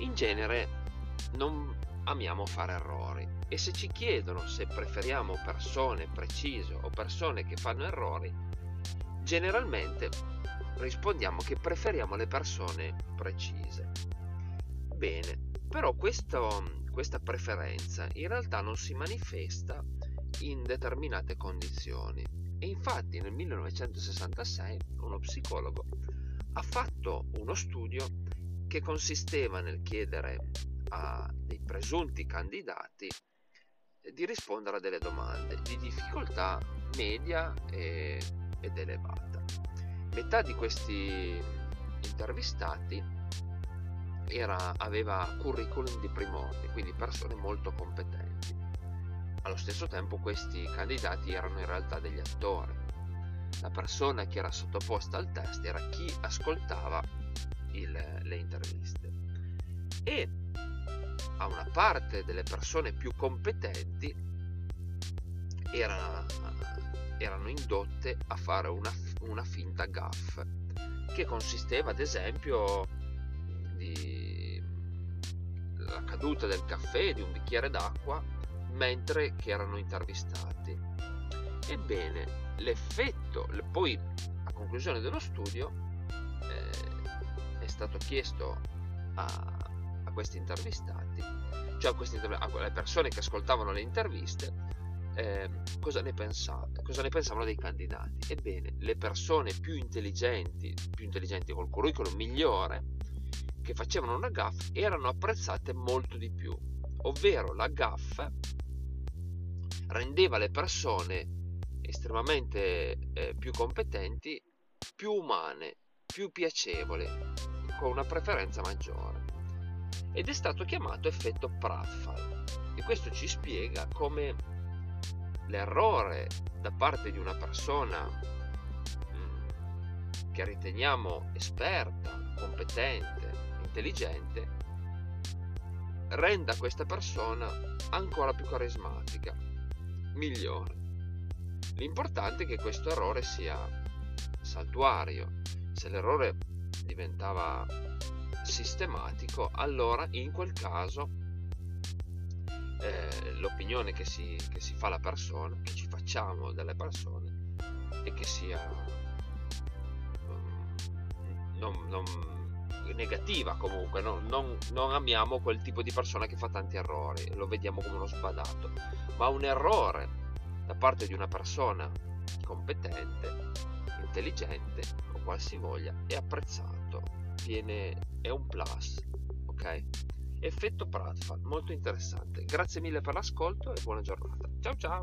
In genere non amiamo fare errori e se ci chiedono se preferiamo persone precise o persone che fanno errori, generalmente rispondiamo che preferiamo le persone precise. Bene, però questo, questa preferenza in realtà non si manifesta in determinate condizioni e infatti nel 1966 uno psicologo ha fatto uno studio che consisteva nel chiedere a dei presunti candidati di rispondere a delle domande di difficoltà media e, ed elevata. Metà di questi intervistati era, aveva curriculum di primordi, quindi persone molto competenti. Allo stesso tempo questi candidati erano in realtà degli attori. La persona che era sottoposta al test era chi ascoltava il, le interviste. E a una parte delle persone più competenti era, erano indotte a fare una, una finta gaff che consisteva ad esempio la caduta del caffè di un bicchiere d'acqua mentre che erano intervistati ebbene l'effetto poi a conclusione dello studio stato chiesto a, questi intervistati, cioè a queste, alle persone che ascoltavano le interviste, eh, cosa, ne pensate, cosa ne pensavano dei candidati. Ebbene, le persone più intelligenti, più intelligenti col curriculum migliore, che facevano una gaff, erano apprezzate molto di più, ovvero la gaff rendeva le persone estremamente eh, più competenti, più umane, più piacevoli, con una preferenza maggiore ed è stato chiamato effetto Pratfall e questo ci spiega come l'errore da parte di una persona mm, che riteniamo esperta, competente, intelligente, renda questa persona ancora più carismatica, migliore. L'importante è che questo errore sia saltuario. Se l'errore diventava sistematico, allora in quel caso eh, l'opinione che si, che si fa la persona, che ci facciamo delle persone, è che sia um, non, non, negativa comunque, no? non, non amiamo quel tipo di persona che fa tanti errori, lo vediamo come uno sbadato, ma un errore da parte di una persona competente, intelligente o qualsivoglia è apprezzato viene, è un plus, ok? Effetto Pratfall, molto interessante. Grazie mille per l'ascolto e buona giornata. Ciao ciao!